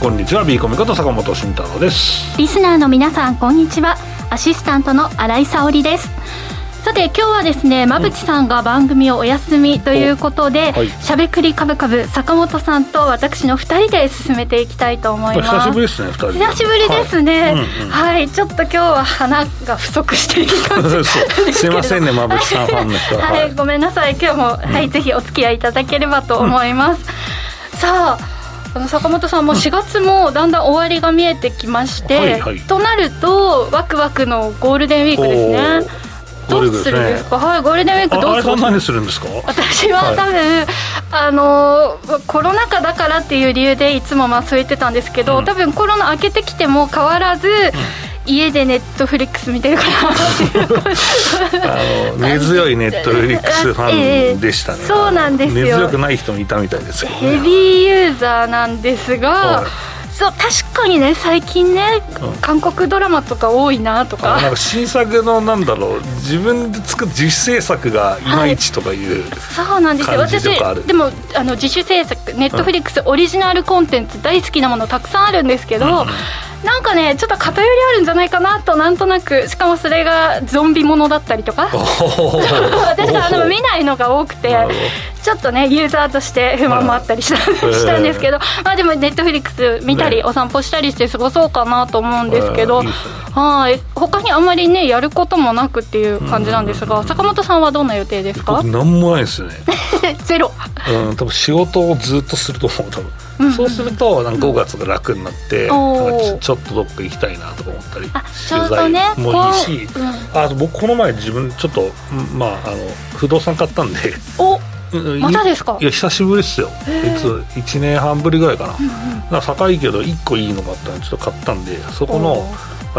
こんにちは。ビーコミこと坂本慎太郎です。リスナーの皆さんこんにちは。アシスタントの新井沙織です。さて今日はですね馬淵さんが番組をお休みということで、はい、しゃべくりかぶかぶ坂本さんと私の2人で進めていきたいと思います。久しぶりですね2人。久しぶりですね、はい、うんうん、はい、ちょっと今日は花が不足している感じ すいませんね馬淵さんファンの人。は、はい、ごめんなさい。今日も、はい、ぜひお付き合いいただければと思います、うん、さああの坂本さんも4月もだんだん終わりが見えてきまして、はいはい、となるとワクワクのゴールデンウィークですね。どうするんですか、はい、ゴールデンウィークどうする？何するんですか？私は多分、はい、あのコロナ禍だからっていう理由でいつもまあそう言ってたんですけど、うん、多分コロナ明けてきても変わらず、うん家でネットフリックス見てるかなあの根強いネットフリックスファンでしたね、えー、そうなんですよ。根強くない人もいたみたいですよ、ね、ヘビーユーザーなんですが、そう確かにね最近ね、うん、韓国ドラマとか多いなとか。なんか新作のなんだろう自分で作る自主制作がいまいちとかいう、はい、そうなんですよ。私でもあの自主制作ネットフリックスオリジナルコンテンツ大好きなものたくさんあるんですけど、うんなんかねちょっと偏りあるんじゃないかなとなんとなくしかもそれがゾンビものだったりとか。私はあの見ないのが多くてちょっとねユーザーとして不満もあったりした,、したんですけど、まあでもネットフリックス見たり、お散歩したりして過ごそうかなと思うんですけど、はい。他にあんまりねやることもなくっていう感じなんですが、坂本さんはどんな予定ですか？何もないですね。ゼロ。うん多分仕事をずっとすると思う多分そうするとなんか5月が楽になって、ちょっとどっか行きたいなとか思ったり取材もいいし、あと僕この前自分ちょっとまああの不動産買ったんで。おまたですか？いや久しぶりっすよ。いつ1年半ぶりぐらいかな、うんうん、か高いけど1個いいのがあったんでちょっと買ったんでそこの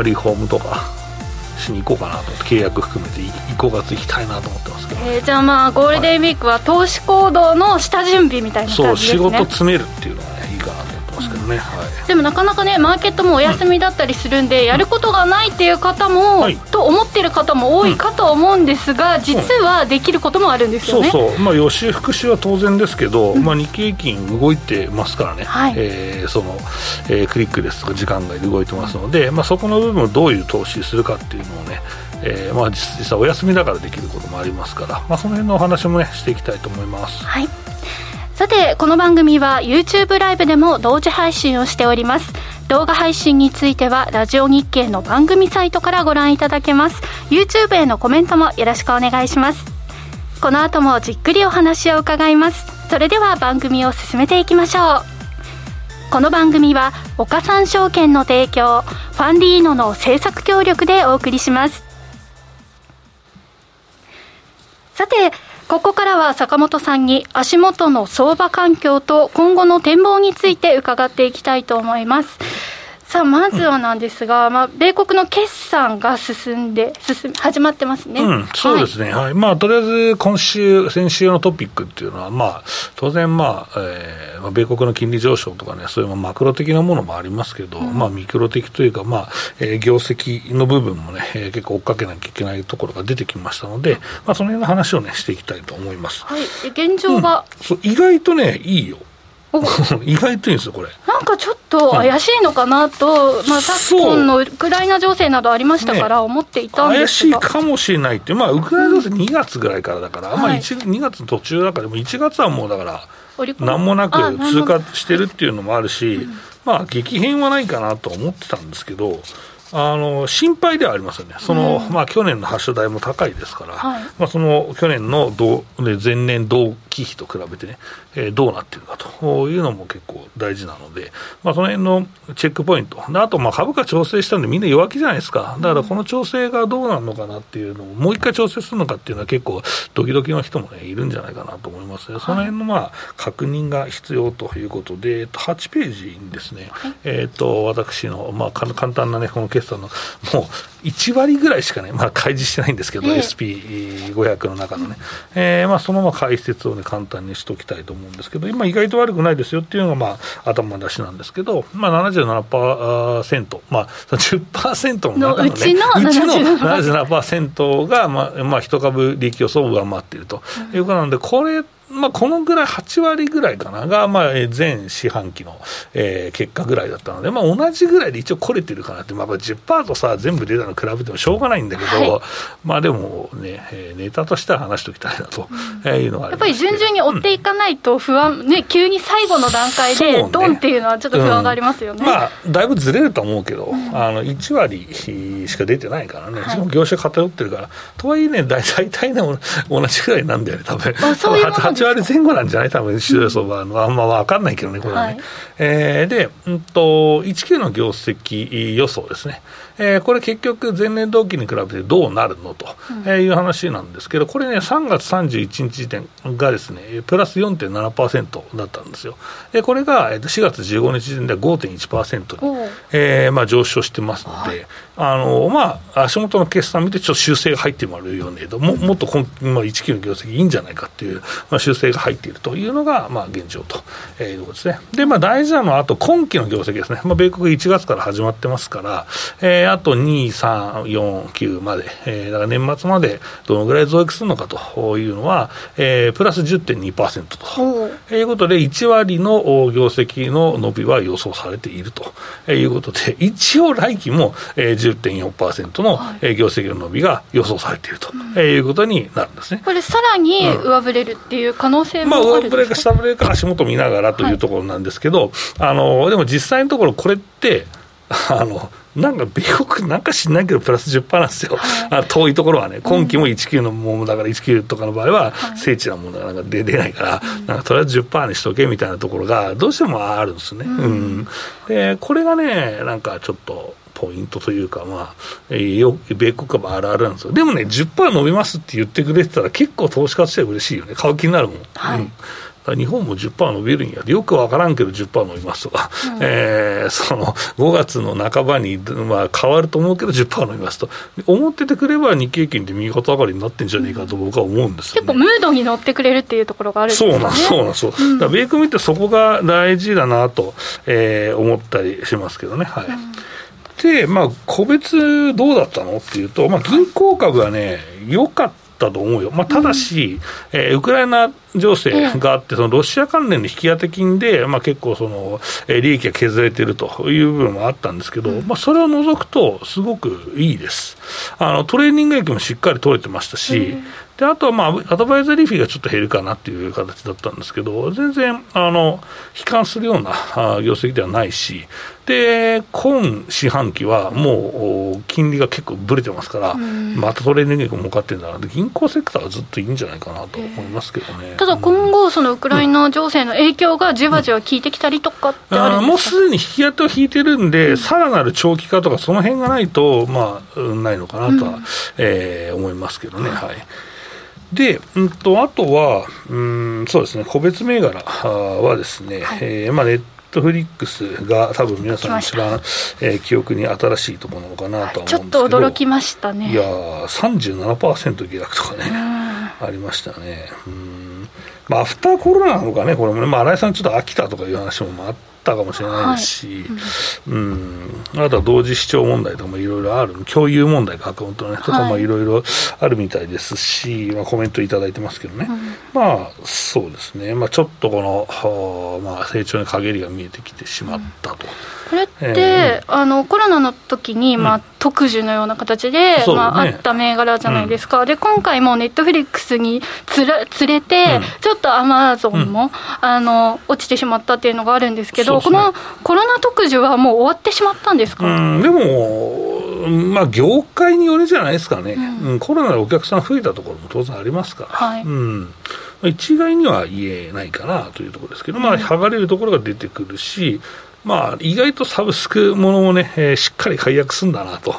リフォームとか しに行こうかなと思って契約含めて5月行きたいなと思ってますけど、えー、じゃあまあゴールデンウィークは投資行動の下準備みたいな感じですね。そう仕事詰めるっていうのがますけどね、うん、はい、でもなかなかねマーケットもお休みだったりするんで、うん、やることがないっていう方も、はい、と思ってる方も多いかと思うんですが、実はできることもあるんですよね、そうそう。まあ予習復習は当然ですけど、まあ、日経平均動いてますからね、はい、えー、その、えー、クリックですとか時間外で動いてますので、まあ、そこの部分をどういう投資するかっていうのをねえーまあ、実際お休みだからできることもありますから、まあ、その辺のお話もねしていきたいと思います。はいさてこの番組は YouTube ライブでも同時配信をしております。動画配信についてはラジオ日経の番組サイトからご覧いただけます。YouTube へのコメントもよろしくお願いします。この後もじっくりお話を伺います。それでは番組を進めていきましょう。この番組は岡三証券の提供ファンディーノの制作協力でお送りします。さて、ここからは坂本さんに足元の相場環境と今後の展望について伺っていきたいと思います。さあまずはなんですが、まあ、米国の決算が進んで進始まってますね、うん、そうですね、はい、はい、まあ、とりあえず今週、先週のトピックっていうのは、まあ、当然、まあえー、米国の金利上昇とかね、そういうマクロ的なものもありますけど、うん、まあ、ミクロ的というか、まあえー、業績の部分もね、えー、結構追っかけなきゃいけないところが出てきましたので、まあ、その辺の話をね、していきたいと思います。はい、現状は、うん、そう意外とね、いいよ。意外といいんですよ、これ。なんかちょっと怪しいのかなと、うん、まあ、昨今のウクライナ情勢などありましたから、思っていたんですが、ね、怪しいかもしれないって、まあ、ウクライナ情勢2月ぐらいからだから、うん、まあ、2月の途中だから、でも1月はもうだから、なんもなく通過してるっていうのもあるし、まあ、激変はないかなと思ってたんですけど、あの心配ではありますよね、その、うん、まあ、去年の発射台も高いですから、はい、まあ、その去年の同前年同期比と比べてね、えー、どうなっているかというのも結構大事なので、まあ、その辺のチェックポイント、あとまあ株価調整したんで、みんな弱気じゃないですか、だからこの調整がどうなるのかなっていうのを、もう一回調整するのかっていうのは、結構、ドキドキの人も、ね、いるんじゃないかなと思いますね、その辺のまあ確認が必要ということで、8ページにですね、はい、えー、と私の、まあ、簡単な、ね、この決算の、もう1割ぐらいしかね、まあ、開示してないんですけど、えー、SP500 の中のね、えーまあ、そのまま解説をね、簡単にしておきたいと思うんですけど、今、意外と悪くないですよっていうのが、まあ、頭出しなんですけど、まあ77%、まあ、10%の中の、ね、うちの77%が、まあまあ、一株利益予想を上回っているということなので、これ、まあ、このぐらい、8割ぐらいかな、が、まあ、全四半期の、えー、結果ぐらいだったので、まあ、同じぐらいで一応、これてるかなって、まあ、10%とさ、全部出たの比べてもしょうがないんだけど、はい、まあでもね、えー、ネタとしては話しておきたいなと、うん、いうのがやっぱり順々に追っていかないと不安、うん、ね、急に最後の段階で、ドンっていうのはちょっと不安がありますよね、うん、まあ、だいぶずれると思うけど、あの1割しか出てないからね、はい、業種偏ってるから、とはいえね、大体ね、同じぐらいなんだよね、多分。そういう 8, 8割前後なんじゃない？多分市場予想は、あんま分かんないけどね、これはね。はい、えー、で、うんと、19の業績予想ですね。えー、これ結局、前年同期に比べてどうなるのという話なんですけど、これね、3月31日時点がですね、プラス4.7%だったんですよ。で、これが4月15日時点では5.1%に、えーまあ、上昇してますので、はい、あのまあ、足元の決算見て、ちょっと修正が入ってもらうように、ももっと今、まあ、1期の業績いいんじゃないかっていう、まあ、修正が入っているというのが、まあ、現状ということですね。で、まあ、大事なのは、あと今期の業績ですね。まあ、米国1月から始まってますから、えー、あと2、3、4、9まで、えー、だから年末までどのぐらい増益するのかというのは、えー、プラス10.2%と。いうことで、1割の業績の伸びは予想されていると。いうことで、一応来期も、えー、10.4%の業績の伸びが予想されていると。いうことになるんですね。これさらに上振れるっていう可能性もあるまあ、上振れか下振れか足元見ながらというところなんですけど、はい、あのでも実際のところこれって あのなんか米国なんか知んないけど、プラス10%なんですよ、はい、遠いところはね、今期も19のものだから、19とかの場合は、精緻なものがなんか出ないから、なんかとりあえず10%にしとけみたいなところが、どうしてもあるんですね。うん、で、これがね、なんかちょっと。ポイントというか、まあ、よ米国株あるあるなんですよ。でもね、10%伸びますって言ってくれてたら、結構投資家としては嬉しいよね。買う気になるもん。はい、うん日本も10%伸びるんや。よく分からんけど10%伸びますとか、うん、えー、その5月の半ばに、まあ、変わると思うけど10%伸びますと。思っててくれば日経平均で右肩上がりになってんじゃねえかと僕は思うんですよ、ね、結構ムードに乗ってくれるっていうところがあるんですね。そうなんそうなんそう、うん、だ米国ってそこが大事だなと、えー、思ったりしますけどね。はい、うん。で、まあ、個別どうだったのっていうと、まあ、銀行株はね、良かったと思うよ、まあ、ただし、うん、えー、ウクライナ情勢があって、そのロシア関連の引き当て金で、まあ、結構その、えー、利益が削られているという部分もあったんですけど、うん、まあ、それを除くと、すごくいいです。あのトレーニング益もしっかり取れてましたし、であとは、まあ、アドバイザリーフィーがちょっと減るかなっていう形だったんですけど、全然あの悲観するような業績ではないし、で今四半期はもう金利が結構ぶれてますから、またトレーニングも儲かってるんだな銀行セクターはずっといいんじゃないかなと思いますけどね。ただ今後、そのウクライナ情勢の影響がじわじわ効いてきたりとかってあうん、もうすでに引き当てを引いてるんで、さ、ら、なる長期化とか、その辺がないと、まあ、ないのかなとは、うん、えー、思いますけどね。はいで、うんと、あとは、うん、そうですね、個別銘柄はですね、はい、えー、まあ、ネットフリックスが多分皆さん一番、えー、記憶に新しいところなのかなとは思うんですけど、ちょっと驚きましたね。いやー、37%下落とかね、ありましたね。うん。まあ、アフターコロナなのかね、これもね、まあ、新井さん、ちょっと飽きたとかいう話もあったかもしれないですし、はい。うん、あとは同時視聴問題とかもいろいろある、共有問題がアカウントね、とかもい。ろいろあるみたいですし、まあ、コメントいただいてますけどね、うん、まあそうですね、まあ、ちょっとこの、まあ、成長に陰りが見えてきてしまったと。これって、えー、あのコロナの時に、まあ、特需のような形で、ね、まあ、あった銘柄じゃないですか、うん、で今回もネットフリックスにつら連れて、うん、ちょっとアマゾンも、うん、あの落ちてしまったっていうのがあるんですけど、ね、このコロナ特需はもう終わってしまったんですか、でも、まあ、業界によるじゃないですかね、コロナでお客さん増えたところも当然ありますから。はい。うん。一概には言えないかなというところですけど、まあ、剥がれるところが出てくるし、まあ、意外とサブスクものもね、えー、しっかり解約するんだなと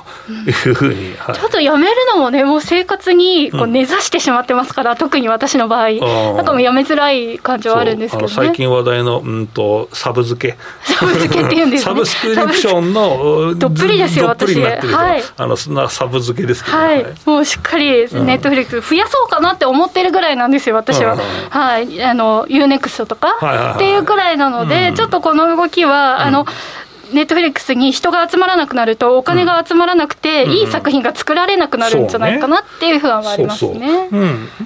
いうふうに、はい、ちょっとやめるのもね、もう生活にこう根ざしてしまってますから、うん、特に私の場合、なんかもうやめづらい感じはあるんですけど、ね、最近話題の、うんと、サブ付け、サブ付けっていうんですね、サブスクリプションのどっぷりですよ、私、はい、あのそんなサブ付けですけど、はい、もうしっかりネットフリックス増やそうかなって思ってるぐらいなんですよ、私は、はい、あの UNEXT とか、っていうぐらいなので、ちょっとこの動きは、あの、ネットフリックスに人が集まらなくなると、お金が集まらなくて、いい作品が作られなくなるんじゃないかなっていう不安はありますね。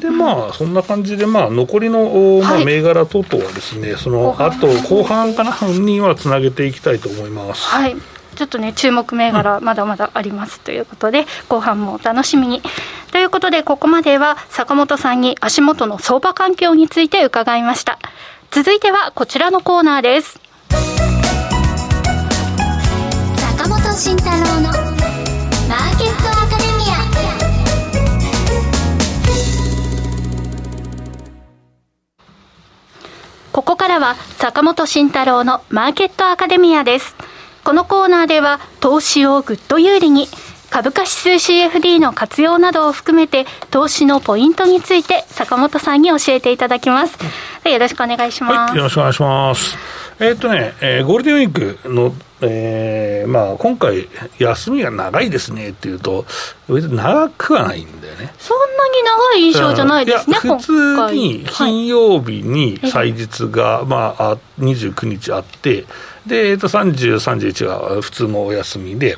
で、まあ、そんな感じで、まあ、残りの、まあ、銘柄等々はですね、そのあと後半かなにはつなげていきたいと思います。はい。ちょっとね注目銘柄まだまだありますということで、後半もお楽しみに。ということでここまでは坂本さんに足元の相場環境について伺いました。続いてはこちらのコーナーです慎太郎のマーケットアカデミアここからは坂本慎太郎のマーケットアカデミアですこのコーナーでは投資をぐっと有利に株価指数 CFD の活用などを含めて投資のポイントについて坂本さんに教えていただきます。よろしくお願いします。はい、よろしくお願いします。えー、っとね、えー、ゴールデンウィークの、えー、まあ今回休みが長いですねっていうと別に長くはないんだよね。そんなに長い印象じゃないですね。普通に金曜日に祭日が、はい、まあ29日あって。で、えっと、30、31が普通のお休みで、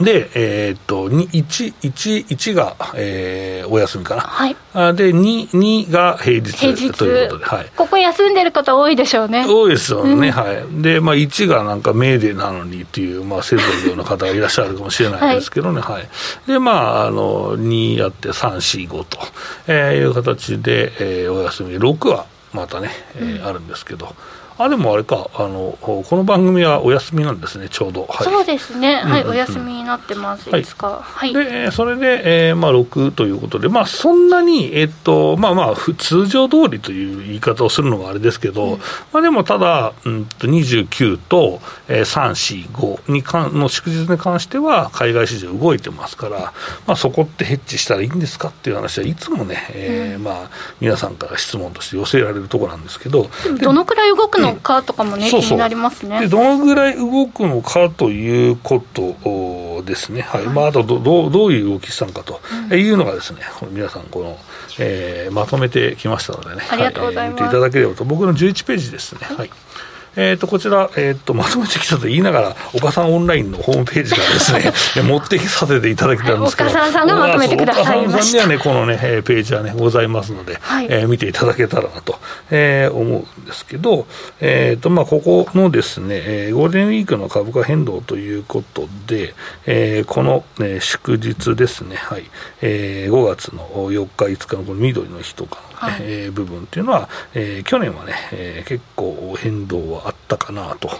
で、えー、っと、1、1、1が、えー、お休みかな。はい。で、2、2が平日平日ということで、はい。ここ休んでる方多いでしょうね。多いですよね、うん、はい。で、まあ、1がなんかメーデーなのにっていう、まあ、せざるような方がいらっしゃるかもしれないですけどね、はい、はい。で、まあ、あの、2やって3、4、5と、えー、いう形で、えー、お休み。6はまたね、えー、うん、あるんですけど、あでもあれか。あの、この番組はお休みなんですね、ちょうど。はい、そうですね、はい、うんうん、お休みになってます、い。つか。はい、でそれで、えーまあ、6ということで、まあ、そんなに、えっとまあまあ、通常通りという言い方をするのがあれですけど、うん、まあ、でもただ、うんと、29と、えー、3、4、5にかの祝日に関しては、海外市場動いてますから、まあ、そこってヘッジしたらいいんですかっていう話はいつもね、えー、うん、まあ、皆さんから質問として寄せられるところなんですけど。どのくらい動くのかとかもね、そう。そう気になりますね。でどのぐらい動くのかということですね、はい、はい、まあ、あとどどどういう動きしたのかと。いうのがですね、うん、皆さんこの、えー、まとめてきましたのでね、ありがとうございます、はい、見ていただければと。僕の11ページですね、はいえー、とこちら、えー、とまとめてきたと言いながら、岡さんオンラインのホームページからですね、持ってきさせていただきたんですけど、岡さんがまとめてください岡さんにはね、このね、ページはね、ございますので、はい、えー、見ていただけたらなと、えー、思うんですけど、えーとまあ、ここのですね、えー、ゴールデンウィークの株価変動ということで、えー、この、ね、祝日ですね、はいえー、5月の4日、5日のこの緑の日とかはい、えー、部分っていうのは、えー、去年はね、えー、結構変動はあったかなと、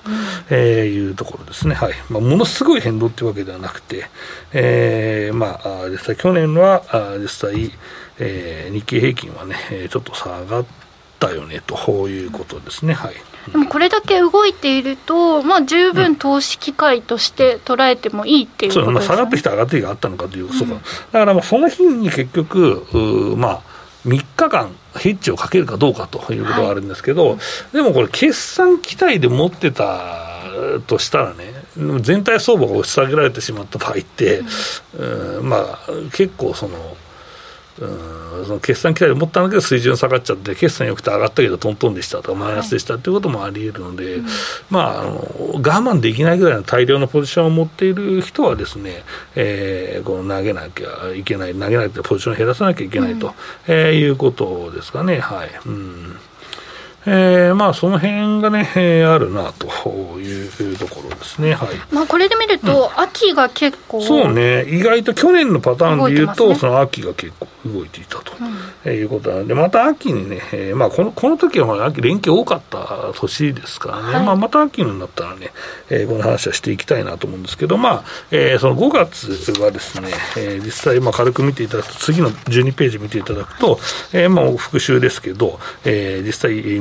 えー、いうところですね、はい。まあ、ものすごい変動っていうわけではなくて、えー、まあ、実際去年はあ実際、えー、日経平均はね、ちょっと下がったよねということですね。はい。でもこれだけ動いていると、まあ、十分投資機会として捉えてもいいっていうことです、ね、まあ、下がってきて上がってきてあったのかという、うん、そうか。だからまあその日に結局、まあ、3日間、ヘッジをかけるかどうかということがあるんですけど、はい、でもこれ、決算期待で持ってたとしたらね、全体相場が押し下げられてしまった場合って、うん、まあ、結構その、うん、その決算期待で持ったんだけど水準下がっちゃって決算よくて上がったけどトントンでしたとかマイナスでしたっていうこともあり得るので、はいまあ、あの我慢できないぐらいの大量のポジションを持っている人はですね、えー、この投げなきゃいけない投げないとポジションを減らさなきゃいけないと、うん、えー、いうことですかね。はい。うんえー、まあその辺がね、えー、あるなというところですね、はい。まあ、これで見ると、秋が結構、そうね、意外と去年のパターンでいうと、ね、その秋が結構動いていたと、うん、いうことなので、また秋にね、えーまあ、このこの時はまあ秋、連休多かった年ですからね、はい、まあ、また秋になったらね、えー、この話はしていきたいなと思うんですけど、まあえー、その5月はですね、えー、実際、まあ、軽く見ていただくと、次の12ページ見ていただくと、えーまあ、復習ですけど、えー、実際、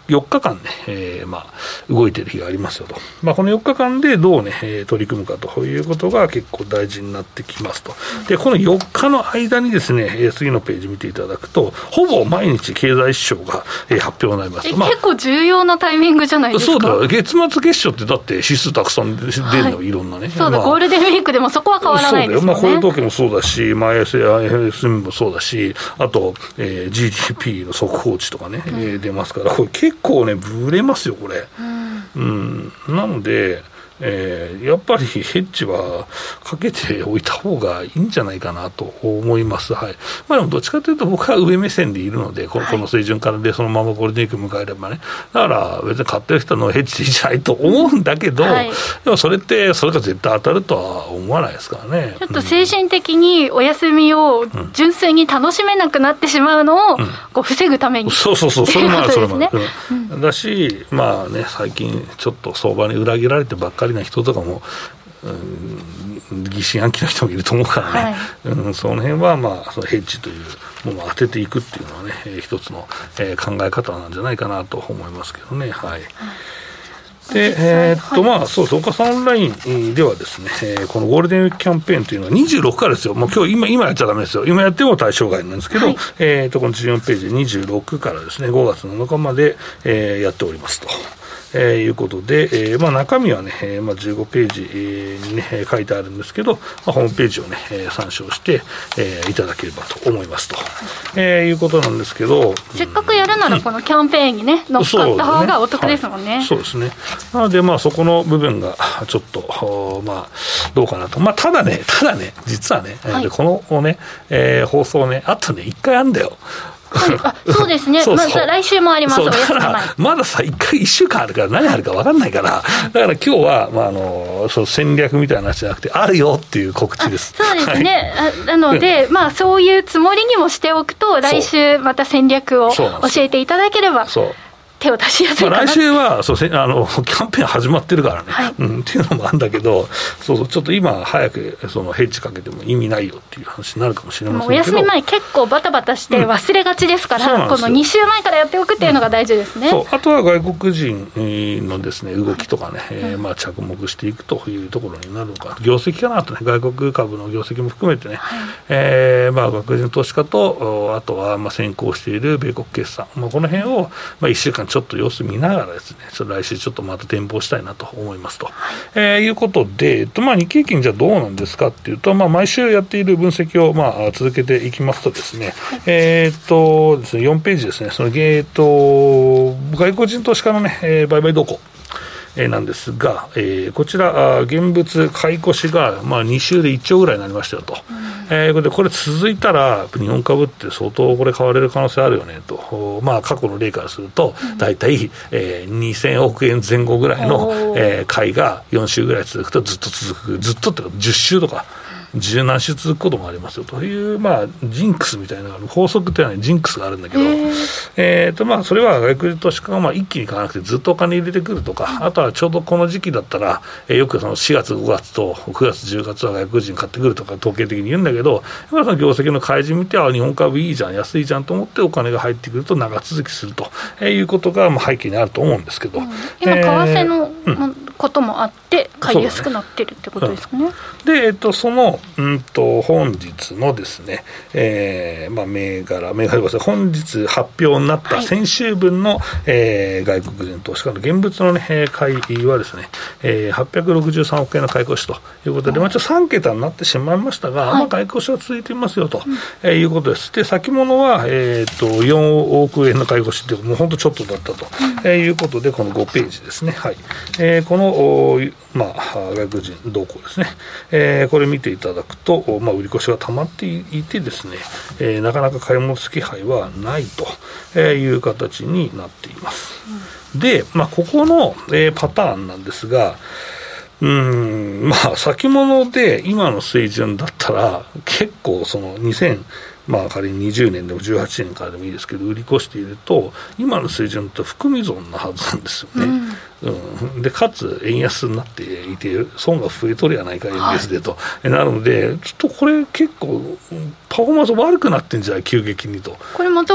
4日間ね、えー、まあ、動いてる日がありますよと。まあ、この4日間でどうね、えー、取り組むかということが結構大事になってきますと。で、この4日の間にですね、えー、次のページ見ていただくと、ほぼ毎日経済指標が、えー、発表になります。まあ、結構重要なタイミングじゃないですか？そうだ、月末月初ってだって指数たくさん出るの、はい、いろんなね。そうだ、まあ、ゴールデンウィークでもそこは変わらないですよね。そうだよ。まあ、雇用統計もそうだし、まあ、FSM もそうだし、あと、えー、GDP の速報値とかね、うん、出ますから、これ結構ね、ぶれますよ、これ。うん、うん、なので、えー、やっぱりヘッジはかけておいた方がいいんじゃないかなと思います、はい。まあ、でもどっちかというと、僕は上目線でいるので、このこの水準からで、そのままゴールデンウィーク迎えればね、だから別に買ってる人のヘッジじゃないと思うんだけど、はい、でもそれって、それが絶対当たるとは思わないですからね。ちょっと精神的にお休みを純粋に楽しめなくなってしまうのを、こう防ぐために、うん、そうそうそう、それもある、それもある。うん、だし、まあね、最近、ちょっと相場に裏切られてばっかりな人とかも、うん、疑心暗鬼な人もいると思うからね、はい、うん、その辺はまあそのヘッジというものを当てていくっていうのはね、えー、一つの、えー、考え方なんじゃないかなと思いますけどね。はい、で、えー、っと、まあ、そうです、岡さんオンラインではですね、えー、このゴールデンウィークキャンペーンというのは26からですよ。もう今日、今、今やっちゃだめですよ。今やっても対象外なんですけど、はい、えー、っと、この14ページ26からですね、5月7日まで、えー、やっておりますと。えー、いうことで、えーまあ、中身はね、えーまあ、15ページに、ね、書いてあるんですけど、まあ、ホームページをね、えー、参照して、えー、いただければと思いますと、えー、いうことなんですけど、せっかくやるなら、このキャンペーンにね、乗っかった方がお得ですもんね。そうですね、なので、まあ、そこの部分がちょっと、まあ、どうかなと、まあ、ただね、ただね、実はね、はい、このね、えー、放送ね、あとね、一回あんだよ。はい、そうですね、そうそう。まあ、来週もあります、だからまださ、1回、1週間あるから、何あるか分かんないから、だから今日は、まあ、あのそう戦略みたいな話じゃなくて、あるよっていう告知です。そうですね、はい、なので、まあ、そういうつもりにもしておくと、来週、また戦略を教えていただければ。そう手を出しやすいまあ、来週はそうせあのキャンペーン始まってるからね、はい、うん、っていうのもあるんだけど、そうそうちょっと今、早くそのヘッジかけても意味ないよっていう話になるかもしれませんけど。お休み前、結構バタバタして忘れがちですから、うん、この2週前からやっておくっていうのが大事ですね、うん、あとは外国人のですね動きとかね、えー、まあ着目していくというところになるのか、業績かなとね、外国株の業績も含めてね、はい、えー、まあ、外国人投資家と、あとはまあ先行している米国決算、まあ、この辺をまあ1週間ちょっと様子見ながらですね、ちょっと来週ちょっとまた展望したいなと思いますと。はい、えー、いうことで、えっとまあ、日経金じゃどうなんですかっていうと、まあ、毎週やっている分析をまあ続けていきますとですね、はい、えっとですね、4ページですね、その、えっと、外国人投資家のね、えー、売買動向。えー、なんですが、えー、こちら、現物買い越しが、まあ、2週で1兆ぐらいになりましたよと、うん、えー、これ続いたら、日本株って相当これ買われる可能性あるよねと、まあ、過去の例からすると、大体、うん、えー、2000億円前後ぐらいの、えー、買いが4週ぐらい続くとずっと続く、ずっとっていうか、10週とか。十何種続くこともありますよという、まあ、ジンクスみたいな法則っていうのはジンクスがあるんだけど、えーとまあ、それは外国人投資家がまあ一気に買わなくてずっとお金入れてくるとか、あとはちょうどこの時期だったら、えー、よくその4月、5月と9月、10月は外国人買ってくるとか統計的に言うんだけど、やっぱり業績の開示見て、あ日本株いいじゃん、安いじゃんと思ってお金が入ってくると長続きすると、えー、いうことがまあ背景にあると思うんですけど。うん、今、為替の、こともあって、買いやすくなってるってことですかね。で、えっと、その、うんと、本日のですね、えー、まあ、銘柄、銘柄本日発表になった先週分の、はい、えー、外国人投資家の現物のね、買いはですね、えー、863億円の買い越しということで、まあ、ちょっと3桁になってしまいましたが、はい、まあ、買い越しは続いていますよと、えー、いうことです。で、先物は、えっ、と、4億円の買い越しっていう、もう本当ちょっとだったと、うん、えー、いうことで、この5ページですね。はい。えー、このまあ、外国人動向ですね、えー、これ見ていただくと、まあ、売り越しが溜まっていてですね、えー、なかなか買い戻す気配はないという形になっています。うん、で、まあ、ここの、えー、パターンなんですが、うん、まあ、先物で今の水準だったら、結構その2000、まあ、仮に20年でも18年からでもいいですけど、売り越していると、今の水準と含み損なはずなんですよね。うん、うん、でかつ、円安になっていて、損が増えとるやないか、円ベースでと、はい、なるので、ちょっとこれ、結構、パフォーマンス悪くなってんじゃない、急激にと。これまた、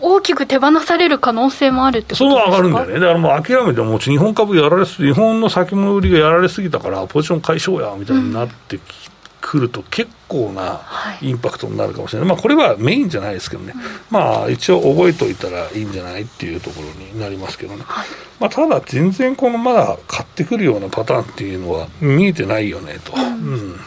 大きく手放される可能性もあるってことですか？そう上がるんだよね、だからもう諦めても、日本株やられす日本の先物売りがやられすぎたから、ポジション解消やみたいになってきて。くると結構なインパクトになるかもしれない、はい、まあ、これはメインじゃないですけどね、うん、まあ一応覚えておいたらいいんじゃないっていうところになりますけどね、はい、まあ、ただ全然このまだ買ってくるようなパターンっていうのは見えてないよねと。うん、うん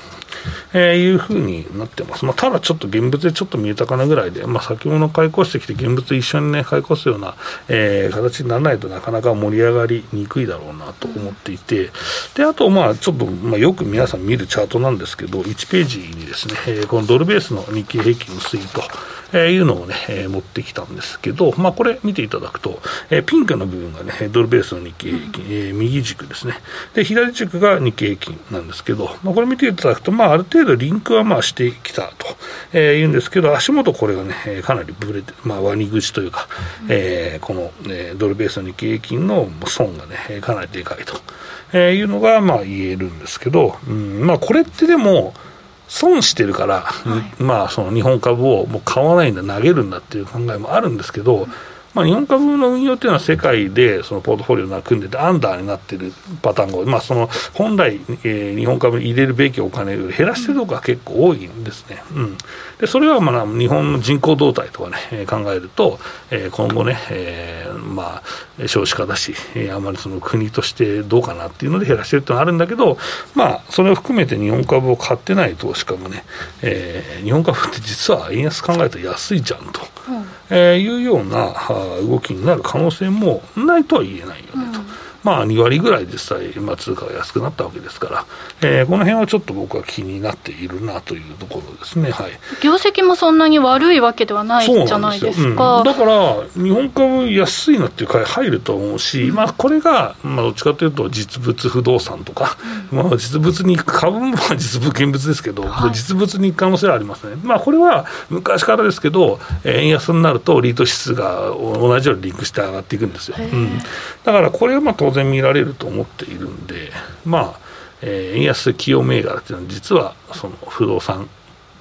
えー、いうふうになってます、まあ、ただちょっと現物でちょっと見えたかなぐらいで、まあ、先物買い越してきて、現物一緒にね、買い越すような、えー、形にならないとなかなか盛り上がりにくいだろうなと思っていて、であと、まあ、ちょっと、まあ、よく皆さん見るチャートなんですけど、1ページにですね、えー、このドルベースの日経平均の推移と、えー、いうのをね、えー、持ってきたんですけど、まあ、これ見ていただくと、えー、ピンクの部分がね、ドルベースの日経平均、えー、右軸ですね。で、左軸が日経平均なんですけど、まあ、これ見ていただくと、まあ、ある程度リンクはまあしてきたと、えー、言うんですけど、足元これがね、かなりぶれて、まあ、割り口というか、えー、この、え、ドルベースの日経平均の損がね、かなりでかいと、えー、いうのが、まあ、言えるんですけど、うん、まあ、これってでも、損してるから、はい、まあ、その日本株をもう買わないんだ、投げるんだっていう考えもあるんですけど、まあ、日本株の運用っていうのは世界でそのポートフォリオが組んでて、アンダーになってるパターンが、まあ、その本来、えー、日本株に入れるべきお金より減らしてるところが結構多いんですね。うん、でそれはまあ日本の人口動態とかね、考えると、えー、今後ね、えー、まあ、少子化だし、えー、あまりその国としてどうかなっていうので減らしてるっていうのはあるんだけど、まあ、それを含めて日本株を買ってない投資家もね、えー、日本株って実は円安考えたら安いじゃんと、えー、いうような動きになる可能性もないとは言えないよねと。うんまあ、2割ぐらい実際、まあ、通貨が安くなったわけですから、えー、この辺はちょっと僕は気になっているなというところですね、はい、業績もそんなに悪いわけではないじゃないですか、うん、だから、日本株安いなっていう買い入ると思うし、まあ、これが、まあ、どっちかというと、実物不動産とか、うん、まあ、実物に、株も実物現物ですけど、はい、実物に行く可能性はありますね、まあ、これは昔からですけど、円安になると、リート指数が同じようにリンクして上がっていくんですよ。うん、だからこれはまあ当然見られると思っているんで、まあ、えー、円安企業銘柄っていうのは、実はその不動産、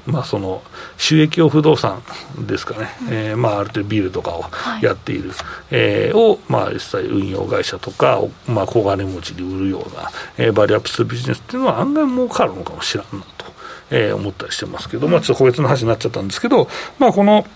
まあ、その収益用不動産ですかね、うん、えー、まあ、ある程度ビルとかをやっている、はい、えー、を、まあ、実際運用会社とかまあ、小金持ちに売るような、えー、バリアップするビジネスっていうのは案外儲かるのかもしれんなと、えー、思ったりしてますけど、まあ、ちょっと個別の話になっちゃったんですけど、まあ、この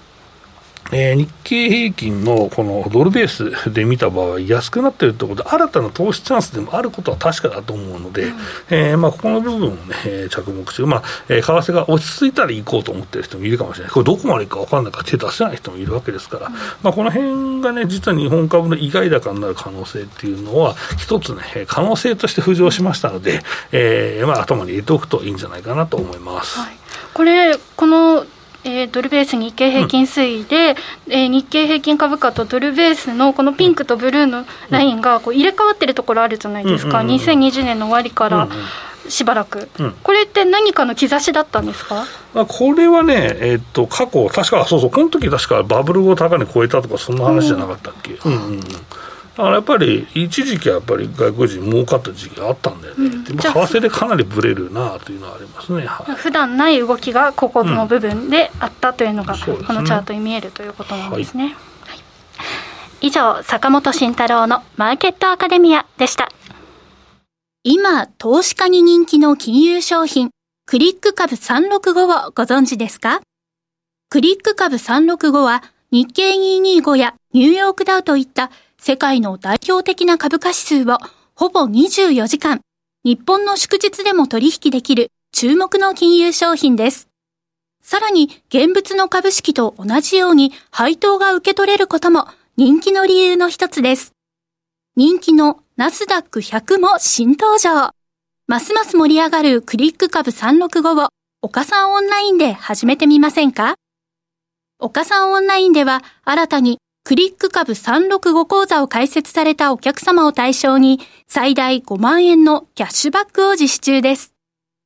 えー、日経平均のこのドルベースで見た場合、安くなっているということで、新たな投資チャンスでもあることは確かだと思うので、うん、えー、まあ、ここの部分をね、着目して、まあえー、為替が落ち着いたら行こうと思っている人もいるかもしれない、これ、どこまで行くか分からないから手出せない人もいるわけですから、うん、まあ、この辺がね、実は日本株の意外高になる可能性っていうのは、一つね、可能性として浮上しましたので、えーまあ、頭に入れておくといいんじゃないかなと思います。はい、これこのえー、ドルベース日経平均推移で、うん、えー、日経平均株価とドルベースのこのピンクとブルーのラインがこう入れ替わってるところあるじゃないですか、うんうんうん、2020年の終わりから。しばらく、うん、これって何かの兆しだったんですか？これはね、えー、っと過去、確か、そうそう、この時確かバブルを高値超えたとか、そんな話じゃなかったっけ？うんうんうんだからやっぱり一時期はやっぱり外国人儲かった時期があったんだよね、うん、為替でかなりぶれるなというのはありますね、はい、普段ない動きがここの部分であったというのが、このチャートに見えるということなんですね。はい、以上坂本慎太郎のマーケットアカデミアでした。今投資家に人気の金融商品クリック株365をご存知ですか？クリック株365は日経225やニューヨークダウといった世界の代表的な株価指数をほぼ24時間、日本の祝日でも取引できる注目の金融商品です。さらに、現物の株式と同じように配当が受け取れることも人気の理由の一つです。人気のナスダック100も新登場。ますます盛り上がるクリック株365を岡さんオンラインで始めてみませんか？岡さんオンラインでは新たにクリック株365講座を開設されたお客様を対象に最大5万円のキャッシュバックを実施中です。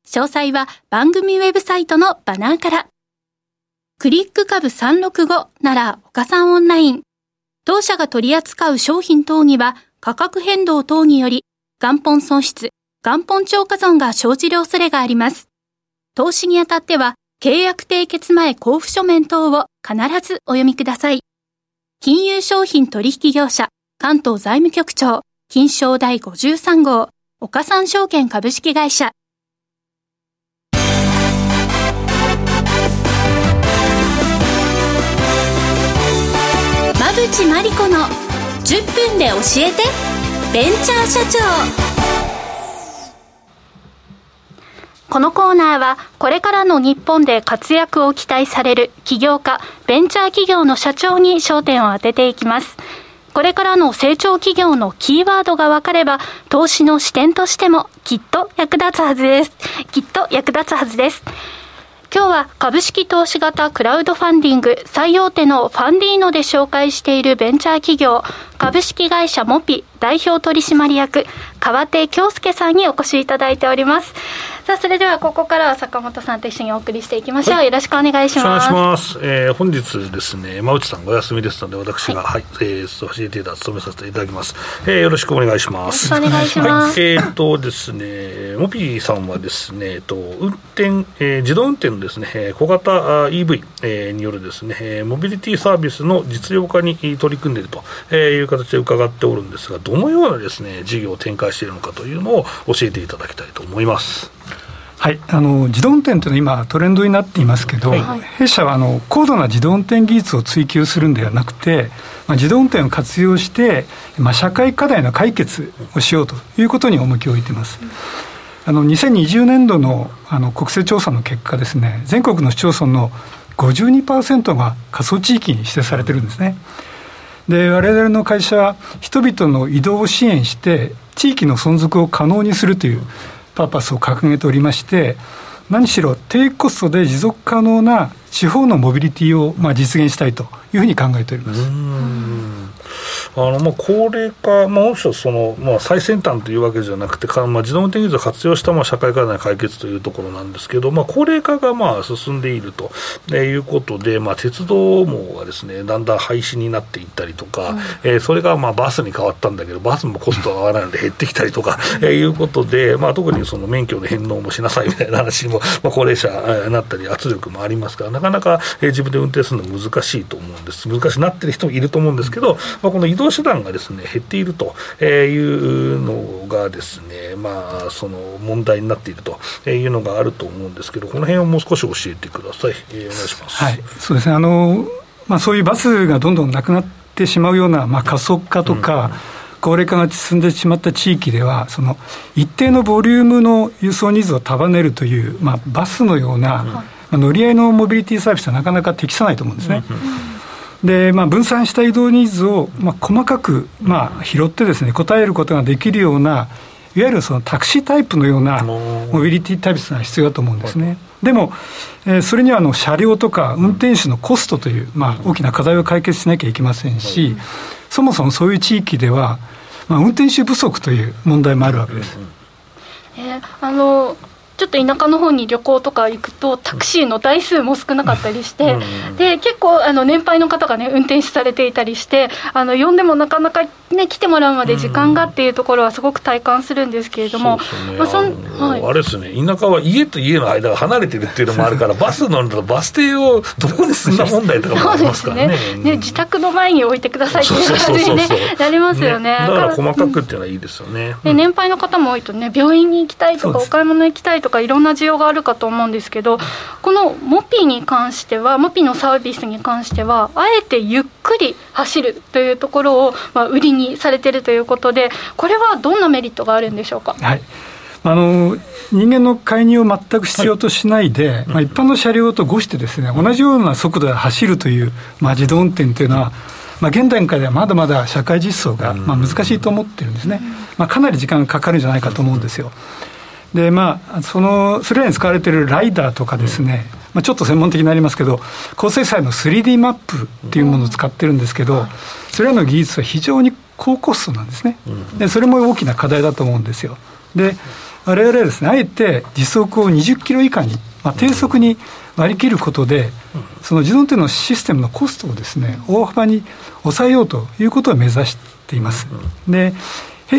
詳細は番組ウェブサイトのバナーから。クリック株365なら岡さんオンライン。当社が取り扱う商品等には価格変動等により元本損失、元本超過損が生じる恐れがあります。投資にあたっては契約締結前交付書面等を必ずお読みください。金融商品取引業者、関東財務局長、金賞第53号、岡三証券株式会社。馬淵真理子の10分で教えてベンチャー社長このコーナーはこれからの日本で活躍を期待される起業家、ベンチャー企業の社長に焦点を当てていきます。これからの成長企業のキーワードが分かれば、投資の視点としてもきっと役立つはずです。きっと役立つはずです。今日は株式投資型クラウドファンディング最大手のファンディーノで紹介しているベンチャー企業株式会社モピ代表取締役川手京介さんにお越しいただいております。さあそれではここからは坂本さんと一緒にお送りしていきましょう、はい、よろしくお願いします。お願いします、えー、本日ですね山内さんお休みですので私がはい、はい、えー、ファシリテーター務めさせていただきます、えー、よろしくお願いします。よろしくお願いします、はい、えー、とですねモピーさんはですね、えー、と運転、えー、自動運転のですね小型 EV、えー、によるですねモビリティサービスの実用化に取り組んでいるという形で伺っておるんですがどのようなですね事業を展開しているのかというのを教えていただきたいと思います。はい、あの自動運転というのは今トレンドになっていますけど、はい、弊社はあの高度な自動運転技術を追求するんではなくて、まあ、自動運転を活用して、まあ、社会課題の解決をしようということに重きを置いています。あの2020年度のあの国勢調査の結果ですね全国の市町村の52%が過疎地域に指定されてるんですね。で我々の会社は人々の移動を支援して地域の存続を可能にするというパーパスを掲げておりまして何しろ低コストで持続可能な地方のモビリティをまあ実現したいと。いうふうに考えております。あのまあ高齢化、まあ、もちろんその、まあ、最先端というわけじゃなくて、かまあ、自動運転技術を活用したまあ社会課題の解決というところなんですけど、まあ、高齢化がまあ進んでいるということで、まあ、鉄道網がですねだんだん廃止になっていったりとか、うん、えー、それがまあバスに変わったんだけど、バスもコストが上がらないので減ってきたりとか、えー、いうことで、まあ、特にその免許の返納もしなさいみたいな話にも、まあ、高齢者になったり、圧力もありますから、なかなか、えー、自分で運転するの難しいと思うんです、難しくなってる人もいると思うんですけど、まあ、この移動手段がですね減っているというのがですね、まあ、その問題になっているというのがあると思うんですけど、この辺をもう少し教えてください。えー、お願いします。はい、そうですねあの、まあ、そういうバスがどんどんなくなってしまうような、まあ、加速化とか、うん高齢化が進んでしまった地域では、その一定のボリュームの輸送ニーズを束ねるという、まあ、バスのような、まあ、乗り合いのモビリティサービスはなかなか適さないと思うんですね。で、まあ、分散した移動ニーズを、まあ、細かく、まあ、拾ってですね、答えることができるような、いわゆるそのタクシータイプのようなモビリティタイプが必要だと思うんですね。でも、えー、それにはあの車両とか運転手のコストという、まあ、大きな課題を解決しなきゃいけませんし、そもそもそういう地域では、まあ、運転手不足という問題もあるわけです。えー、あのちょっと田舎の方に旅行とか行くとタクシーの台数も少なかったりして、で結構あの年配の方がね運転手されていたりしてあの呼んでもなかなかね来てもらうまで時間がっていうところはすごく体感するんですけれども、まあそんはい、あれですね田舎は家と家の間が離れてるっていうのもあるからバス乗るとバス停をどこに住んだ問題とかもありますからね。ね。ね自宅の前に置いてくださいっていう感じに、ね、なりますよね、ね、だから細かくっていうのはいいですよね、で年配の方も多いとね病院に行きたいとかお買い物行きたいとかかいろんな需要があるかと思うんですけどこのモピに関してはモピのサービスに関してはあえてゆっくり走るというところを、まあ、売りにされているということでこれはどんなメリットがあるんでしょうか？はい。あの人間の介入を全く必要としないで、はい、まあ、一般の車両とごしてですね同じような速度で走るという、まあ、自動運転というのは、まあ、現段階ではまだまだ社会実装が、まあ、難しいと思ってるんですね、まあ、かなり時間がかかるんじゃないかと思うんですよ。でまあ、そのそれらに使われているライダーとかですね、まあ、ちょっと専門的になりますけど、高精細の 3D マップっていうものを使ってるんですけど、それらの技術は非常に高コストなんですね、でそれも大きな課題だと思うんですよ。で我々はですねあえて時速を20キロ以下に、まあ、低速に割り切ることで、その自動運転のシステムのコストをですね大幅に抑えようということを目指しています。で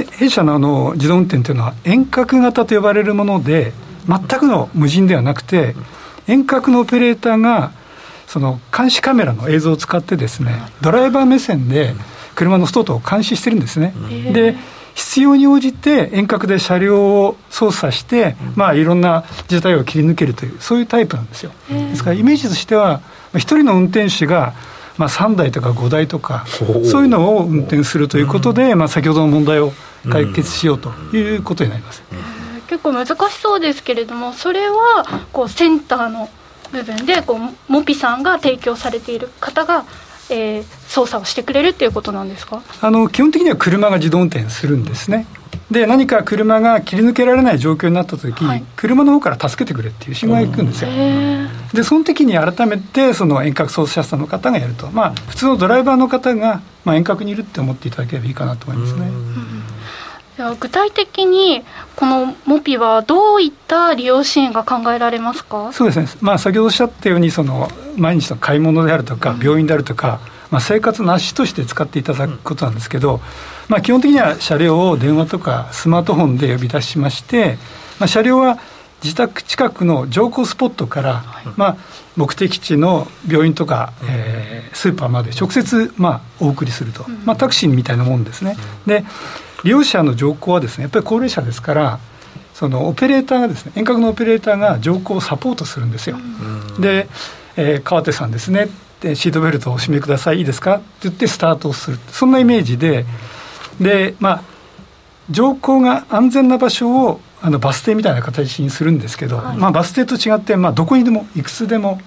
弊社のあの自動運転というのは遠隔型と呼ばれるもので全くの無人ではなくて遠隔のオペレーターがその監視カメラの映像を使ってですねドライバー目線で車の外を監視してるんですね。で必要に応じて遠隔で車両を操作して、まあ、いろんな事態を切り抜けるというそういうタイプなんですよ。ですからイメージとしては一人の運転手がまあ、3台とか5台とか、そういうのを運転するということで、まあ、先ほどの問題を解決しようということになります。結構難しそうですけれどもそれはこうセンターの部分でこうモピさんが提供されている方がえー、操作をしてくれるっていうことなんですか？あの基本的には車が自動運転するんですね。で何か車が切り抜けられない状況になった時、はい、車の方から助けてくれっていう信号が行くんですよ。でその時に改めてその遠隔操作者の方がやるとまあ普通のドライバーの方が、まあ、遠隔にいるって思っていただければいいかなと思いますね。具体的にこのモピはどういった利用支援が考えられますか？そうですね、まあ、先ほどおっしゃったようにその毎日の買い物であるとか病院であるとか、まあ、生活の足として使っていただくことなんですけど、まあ、基本的には車両を電話とかスマートフォンで呼び出しまして、まあ、車両は自宅近くの乗降スポットから、まあ、目的地の病院とか、えー、スーパーまで直接、まあ、お送りすると、まあ、タクシーみたいなもんですね。で利用者の乗降はですねやっぱり高齢者ですからそのオペレーターがですね遠隔のオペレーターが乗降をサポートするんですよ。で、えー、川手さんですねでシートベルトをお締めくださいいいですか？って言ってスタートをする。そんなイメージででまあ乗降が安全な場所をあのバス停みたいな形にするんですけど、はい、まあ、バス停と違って、まあ、どこにでもいくつでも、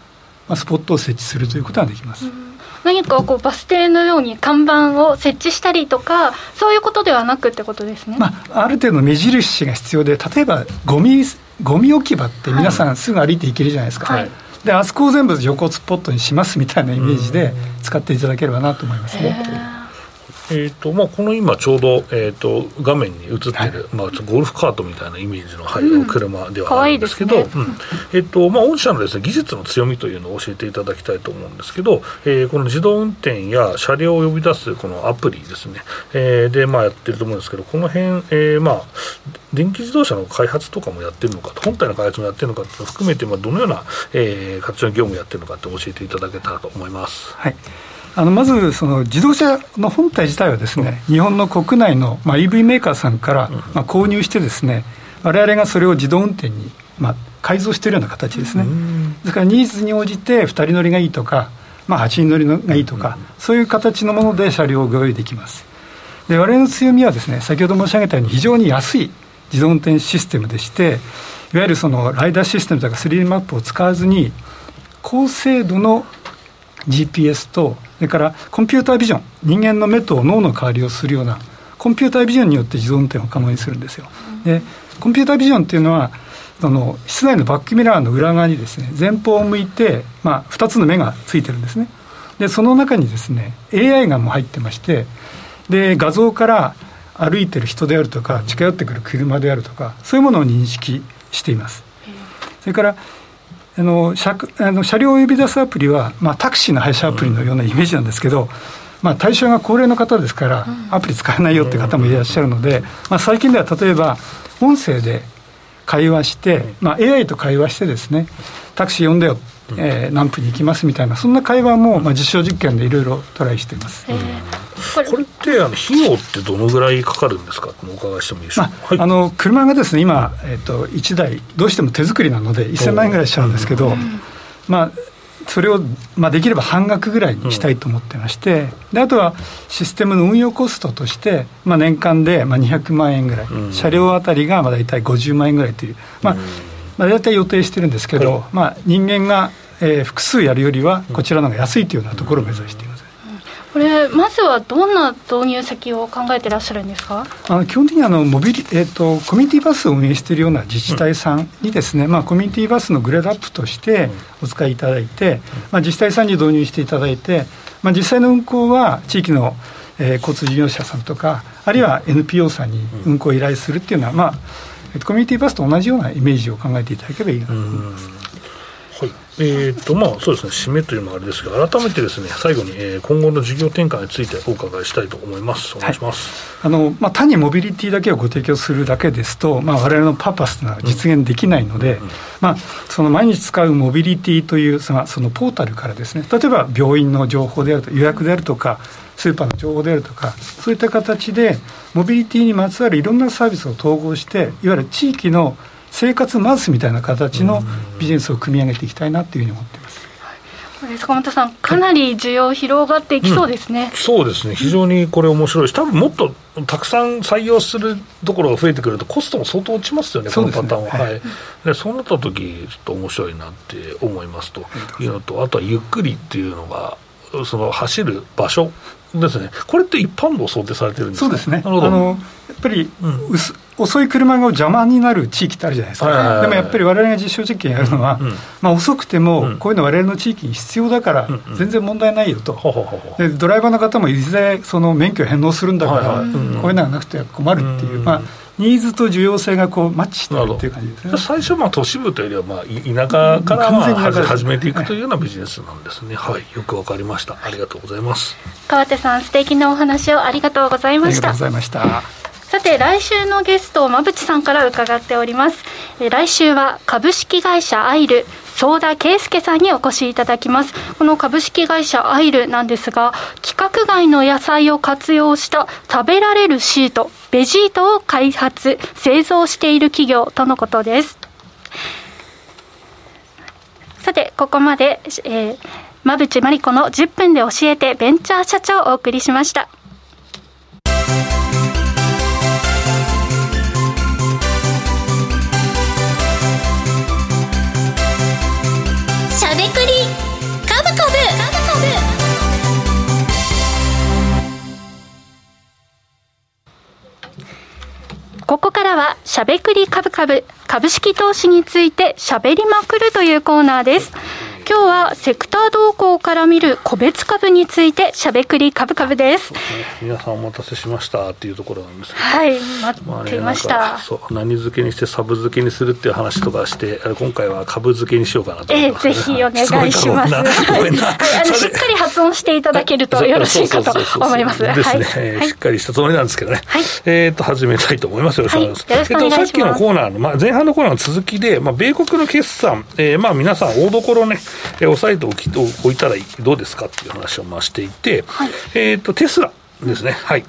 まあ、スポットを設置するということができます。何かこうバス停のように看板を設置したりとかそういうことではなくってことですね、まあ、ある程度目印が必要で例えばゴミゴミ置き場って皆さんすぐ歩いていけるじゃないですか、はい、であそこを全部横スポットにしますみたいなイメージで使っていただければなと思いますね。えーとまあ、この今ちょうど、えーと、画面に映ってる、はい、まあ、ゴルフカートみたいなイメージの入る車ではあるんですけど、えとまあ、御社のです、ね、技術の強みというのを教えていただきたいと思うんですけど、えー、この自動運転や車両を呼び出すこのアプリですね、えー、で、まあ、やってると思うんですけどこの辺、えーまあ、電気自動車の開発とかもやってるのか本体の開発もやってるのかって含めて、まあ、どのような、えー、活用業務をやってるのかって教えていただけたらと思います。はいあのまずその自動車の本体自体はですね、日本の国内の、まあ、EV メーカーさんから、まあ、購入してですね我々がそれを自動運転に、まあ、改造しているような形ですね、ですからニーズに応じて2人乗りがいいとか、まあ、8人乗りがいいとか、そういう形のもので車両をご用意できます。で我々の強みはですね先ほど申し上げたように非常に安い自動運転システムでしていわゆるそのライダーシステムとか 3D マップを使わずに高精度の GPS とそれからコンピュータービジョン人間の目と脳の代わりをするようなコンピュータービジョンによって自動運転を可能にするんですよ。でコンピュータービジョンっていうのはその室内のバックミラーの裏側にですね前方を向いて、まあ、2つの目がついてるんですね。でその中にですね AI がも入ってましてで画像から歩いてる人であるとか近寄ってくる車であるとかそういうものを認識しています。それからあの車あの車両を呼び出すアプリは、まあ、タクシーの配車アプリのようなイメージなんですけど、まあ、対象が高齢の方ですから、アプリ使えないよって方もいらっしゃるので、まあ、最近では例えば、音声で会話して、まあ、AI と会話してですね、タクシー呼んでよ、えー、何分に行きますみたいな、そんな会話も、まあ、実証実験でいろいろトライしています。これってあの費用ってどのぐらいかかるんですか？お伺いしてもいいでしょうか、まあ、あの車がですね今、えーと、1台どうしても手作りなので1000万円ぐらいしちゃうんですけど、まあそれを、まあ、できれば半額ぐらいにしたいと思ってまして、であとはシステムの運用コストとして、まあ、年間でまあ200万円ぐらい、車両あたりがまあ大体50万円ぐらいという、まあまあ、大体予定してるんですけど、まあ、人間が、えー、複数やるよりは、こちらの方が安いというようなところを目指しています。これまずはどんな導入先を考えてらっしゃるんですか？あの基本的にあのモビリ、えーと、コミュニティバスを運営しているような自治体さんにですね、うん、まあ、コミュニティバスのグレードアップとしてお使いいただいて、うん、まあ、自治体さんに導入していただいて、まあ、実際の運行は地域の、えー、交通事業者さんとかあるいは NPO さんに運行を依頼するっていうのは、まあ、コミュニティバスと同じようなイメージを考えていただければいいなと思います。はい。えーとまあ、そうですね。締めというのもあれですが改めてですね最後に、えー、今後の事業展開についてお伺いしたいと思います。お願いします、はい、あのまあ、単にモビリティだけをご提供するだけですと、まあ、我々のパーパスが実現できないので、まあ、その毎日使うモビリティというそのそのポータルからですね例えば病院の情報であると予約であるとかスーパーの情報であるとかそういった形でモビリティにまつわるいろんなサービスを統合していわゆる地域の生活マウスみたいな形のビジネスを組み上げていきたいなというふうに思ってい。ます。坂本さん、かなり需要広がっていきそうですね、うん、そうですね、非常にこれ、面白い。し、多分もっとたくさん採用するところが増えてくると、コストも相当落ちますよね、このパターンは。はい、でそうなった時ちょっと面白いなって思いますと。いうのと、あとはゆっくりっていうのが、その走る場所ですね、これって一般道想定されてるんですそうですね。あのやっぱり、うん、遅い車が邪魔になる地域ってあるじゃないですか、でもやっぱりわれわれが実証実験やるのは、うん、まあ、遅くても、こういうのわれわれの地域に必要だから、全然問題ないよと、でドライバーの方もいずれその免許を返納するんだから、こういうのがなくては困るっていう。まあニーズと需要性がこうマッチしてるっていう感じですね。最初、まあ、都市部というよりは、まあ、田舎からまあ始めていくというようなビジネスなんですね、はい、はい、よくわかりました、ありがとうございます。川手さん、素敵なお話をありがとうございました。ありがとうございましたさて来週のゲストを馬淵さんから伺っております。来週は株式会社アイル相田圭介さんにお越しいただきます。この株式会社アイルなんですが規格外の野菜を活用した食べられるシートベジートを開発製造している企業とのことです。さてここまで、えー、馬淵真理子の10分で教えてベンチャー社長をお送りしました。ここからはしゃべくりカブカブ。株式投資についてしゃべりまくるというコーナーです。今日はセクター動向から見る個別株についてしゃべくり株株です、ね、皆さんお待たせしましたっていうところなんですけど。はい。待ってました、ね、そう何付けにしてサブ付けにするっていう話とかして今回は株付けにしようかなと思います、ね、えー、ぜひお願いします。はい、あのしっかり発音していただけると よろしいかと思います。ですね、はい、しっかりしたつもりなんですけどね、はい、えっ、ー、と始めたいと思います。よろしくお願いします、はい、えっ、ー、とさっきのコーナーの、まあ、前半のコーナーの続きで、まあ、米国の決算、えー、まあ皆さん大所ねえー、押さえておきおいたらどうですかっていう話をまあしていて、はい、えっ、ー、と、テスラですね。はい。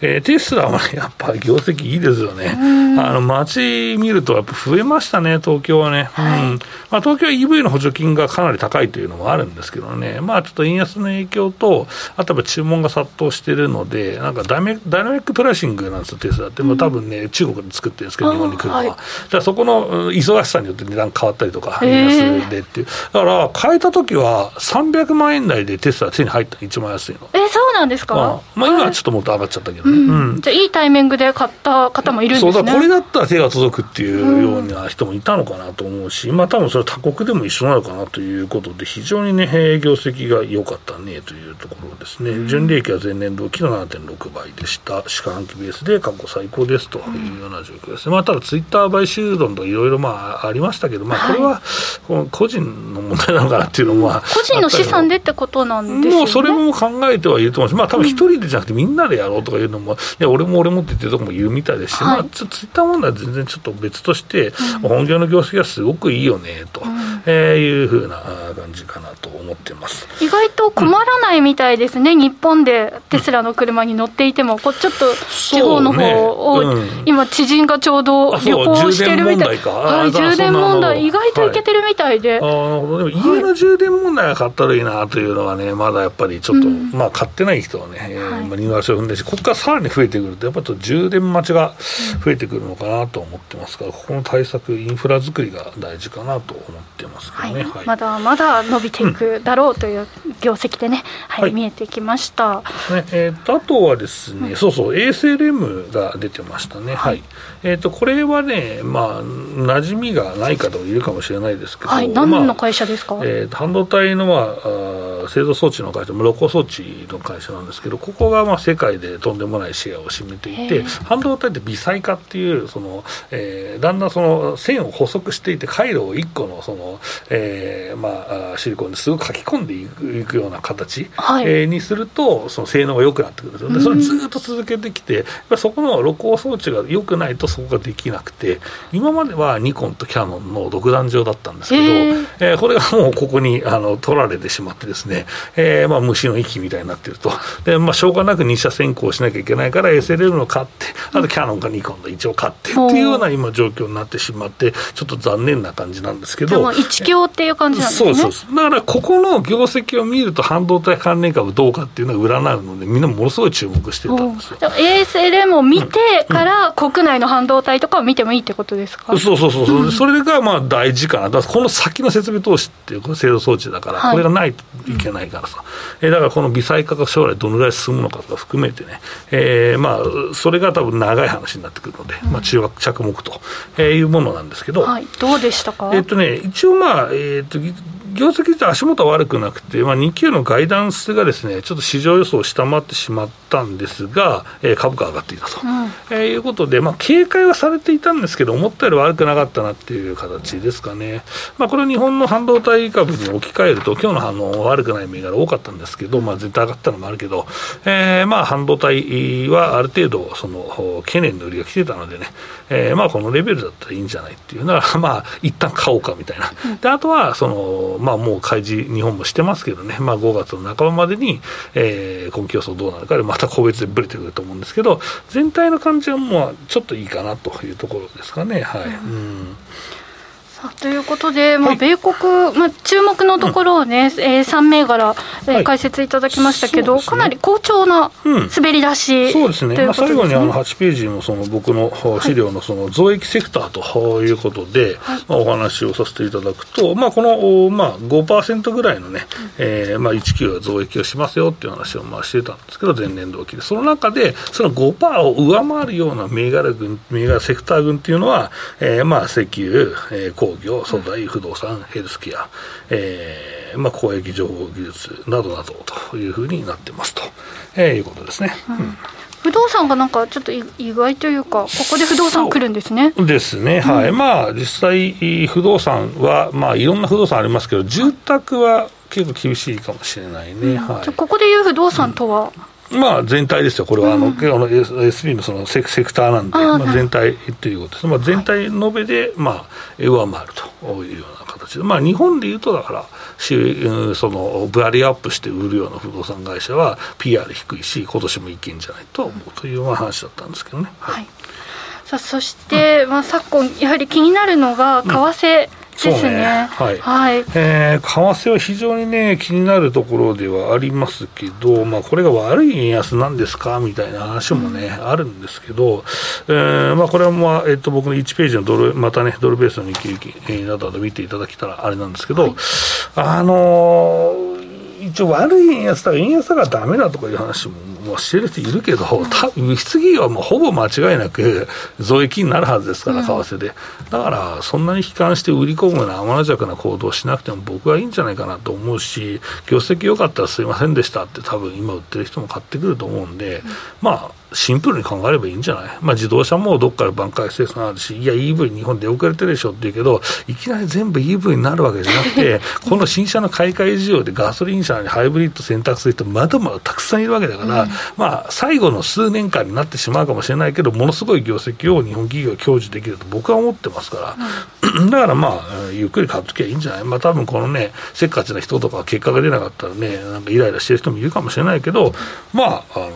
えー、テスラはやっぱ業績いいですよね。あの、街見るとやっぱ増えましたね、東京はね。はい、うん。まあ、東京は EV の補助金がかなり高いというのもあるんですけどね。まあ、ちょっと円安の影響と、あとは注文が殺到してるので、なんかダイダイナミックプライシングなんですよ、テスラって。もう多分ね、中国で作ってるんですけど、日本に来るのは。はい、だからそこの忙しさによって値段変わったりとか、円安でっていう。だから、変えた時は300万円台でテスラ手に入った一番安いの。え、そうなんですか、まあ、まあ、今はちょっともっと上がっちゃったけどね。うん。じゃあ、いいタイミングで買った方もいるんですね。そうだ、これだったら手が届くっていうような人もいたのかなと思うし、うん、まあ多分それは他国でも一緒なのかなということで、非常にね、業績が良かったねというところですね、うん、純利益は前年同期の7.6倍でした、四半期ベースで過去最高ですというような状況ですね、まあ、ただ、ツイッター買収論といろいろまあありましたけど、まあ、これは個人の問題なのかなっていうのも、個人の資産でってことなんですね。もうそれも考えてはいると思います、まあ多分一人でじゃなくて、みんなでやろうとかいうのも、いや俺も俺もって言ってるところも言うみたいですし、はい、まあ、ツイッター問題は全然ちょっと別として、うん、本業の業績はすごくいいよねと、うん、えー、いうふうな感じかなと思ってます。意外と困らないみたいですね、うん、日本でテスラの車に乗っていても、こうちょっと地方の方を、ね、今、知人がちょうど旅行してるみたい。はい、充電問題、意外といけてるみたいで。はい、あなるほどでも家の充電問題が買ったらいいなというのはね、まだやっぱりちょっと、まあ、買ってない人はね、えーまあ、二の足を踏んでし、ここからさらに増えてくると、やっぱり充電待ちが増えてくるのかなと思ってますから、ここの対策、インフラ作りが大事かなと思ってますけどね、はい、まだまだ伸びていくだろうという業績でね、はい、見えてきました、ね。えーと、あとはですね、うん、そうそう、ASLM が出てましたね、はい、えーと、これはね、まあ、馴染みがない方もいるかもしれないですけど、はい、何の会社ですか、まあ、えー、半導体の、まあ、製造装置の会社、露光装置の会社なんですけど、ここがまあ世界でとんでもないシェアを占めていて、半導体って微細化っていうその、えー、だんだんその線を補足していて回路を1個のその、えーまあ、シリコンですごく書き込んでいくような形、はい、えー、にするとその性能が良くなってくるんですよ。でそれずっと続けてきてそこの露光装置が良くないとそこができなくて今まではニコンとキヤノンの独壇場だったんですけど、えー、これがもうここにあの取られてしまってですねね、えー、まあ虫の息みたいになってると、でまあ、しょうがなく2社先行しなきゃいけないから、SLM の買って、あとキヤノンかニコンの一応買ってっていうような今、状況になってしまって、ちょっと残念な感じなんですけど、一強っていう感じなんですね。そうそうだからここの業績を見ると、半導体関連株どうかっていうのが占うので、みんなものすごい注目してたんですよ。ASLM を見てから、国内の半導体とかを見てもいいってことですか、そうそうそう。そう、それがまあ大事かな、だこの先の設備投資っていう制度装置だから、これがないといけないからさ、えだからこの微細化が将来どのぐらい進むのかとか含めてね、えー、まあ、それが多分長い話になってくるので、まあ、中学着目というものなんですけど、はい、どうでしたか、えっとね、一応まあ、えー、っと業績自体足元は悪くなくて、まあ、2級のガイダンスがですね、ちょっと市場予想を下回ってしまったんですが、えー、株価上がっていたと、うん、えー、いうことで、まあ、警戒はされていたんですけど、思ったより悪くなかったなっていう形ですかね。まあ、これ日本の半導体株に置き換えると、今日の反応悪くない銘柄多かったんですけど、まあ、絶対上がったのもあるけど、えー、まあ、半導体はある程度、その、懸念の売りが来てたのでね、えー、まあ、このレベルだったらいいんじゃないっていうのは、まあ、一旦買おうかみたいな。で、あとは、その、まあ、もう開示、日本もしてますけどね、まあ、5月の半ばまでに、えー、今期予想どうなるかで、また個別でぶれてくると思うんですけど、全体の感じはもうちょっといいかなというところですかね。はい、うんということで、まあ、米国、まあ、注目のところをね、うん、えー、3銘柄、えー、解説いただきましたけど、ね、かなり好調な滑り出し、うん、そうですね、まあ、最後にあの8ページのその僕の資料のその増益セクターとい。うことで、はい、まあ、お話をさせていただくと、まあ、この、まあ、5%ぐらいのね、うん、えー、まあ、1級は増益をしますよっていう話をまあしてたんですけど、前年同期で、その中で、その5%を上回るような銘柄群、銘柄セクター群っていうのは、えー、まあ石油、えー、工業、素材、不動産、ヘルスケア、えーまあ、公益情報技術などなどというふうになってますと、えー、いうことですね。うん。不動産がなんかちょっと意外というか、ここで不動産来るんですね。ですね、はい、うん、まあ、実際、不動産は、まあ、いろんな不動産ありますけど、住宅は結構厳しいかもしれないね。うん、はい、ここでいう不動産とは、うんまあ、全体ですよ、これはあの、うん、あの SB のそのセセクターなんで、あまあ、全体ということです、まあ、全体延べで、まあ、上回るというような形で、まあ、日本でいうと、だから、そのブラリアップして売るような不動産会社は、PR 低いし、今年もいけんじゃないと思うという話だったんですけどね。はい、さあそして、うん、まあ、昨今、やはり気になるのが、為替、うんですね。はい。はい、えー、為替は非常にね、気になるところではありますけど、まあ、これが悪い円安なんですかみたいな話もね、うん、あるんですけど、えー、まあ、これは、まあ、えっと、僕の1ページのドル、またね、ドルベースの日経平均などで見ていただけたらあれなんですけど、はい、あのー一応悪い円安だから円安だからダメだとかいう話ももうしてる人いるけど、多分輸出企業はもうほぼ間違いなく増益になるはずですから、為替で。だから、そんなに悲観して売り込むような天の弱な行動をしなくても僕はいいんじゃないかなと思うし、業績良かったらすいませんでしたって多分今売ってる人も買ってくると思うんで、まあ、シンプルに考えればいいんじゃない、まあ、自動車もどっかで挽回生産あるし、いや、EV 日本で遅れてるでしょって言うけど、いきなり全部 EV になるわけじゃなくて、この新車の買い替え需要でガソリン車にハイブリッド選択する人、まだまだたくさんいるわけだから、うん、まあ、最後の数年間になってしまうかもしれないけど、ものすごい業績を日本企業は享受できると僕は思ってますから、うん、だからまあ、ゆっくり買っときゃいいんじゃない、まあ多分このね、せっかちな人とか結果が出なかったらね、なんかイライラしてる人もいるかもしれないけど、まあ、あの、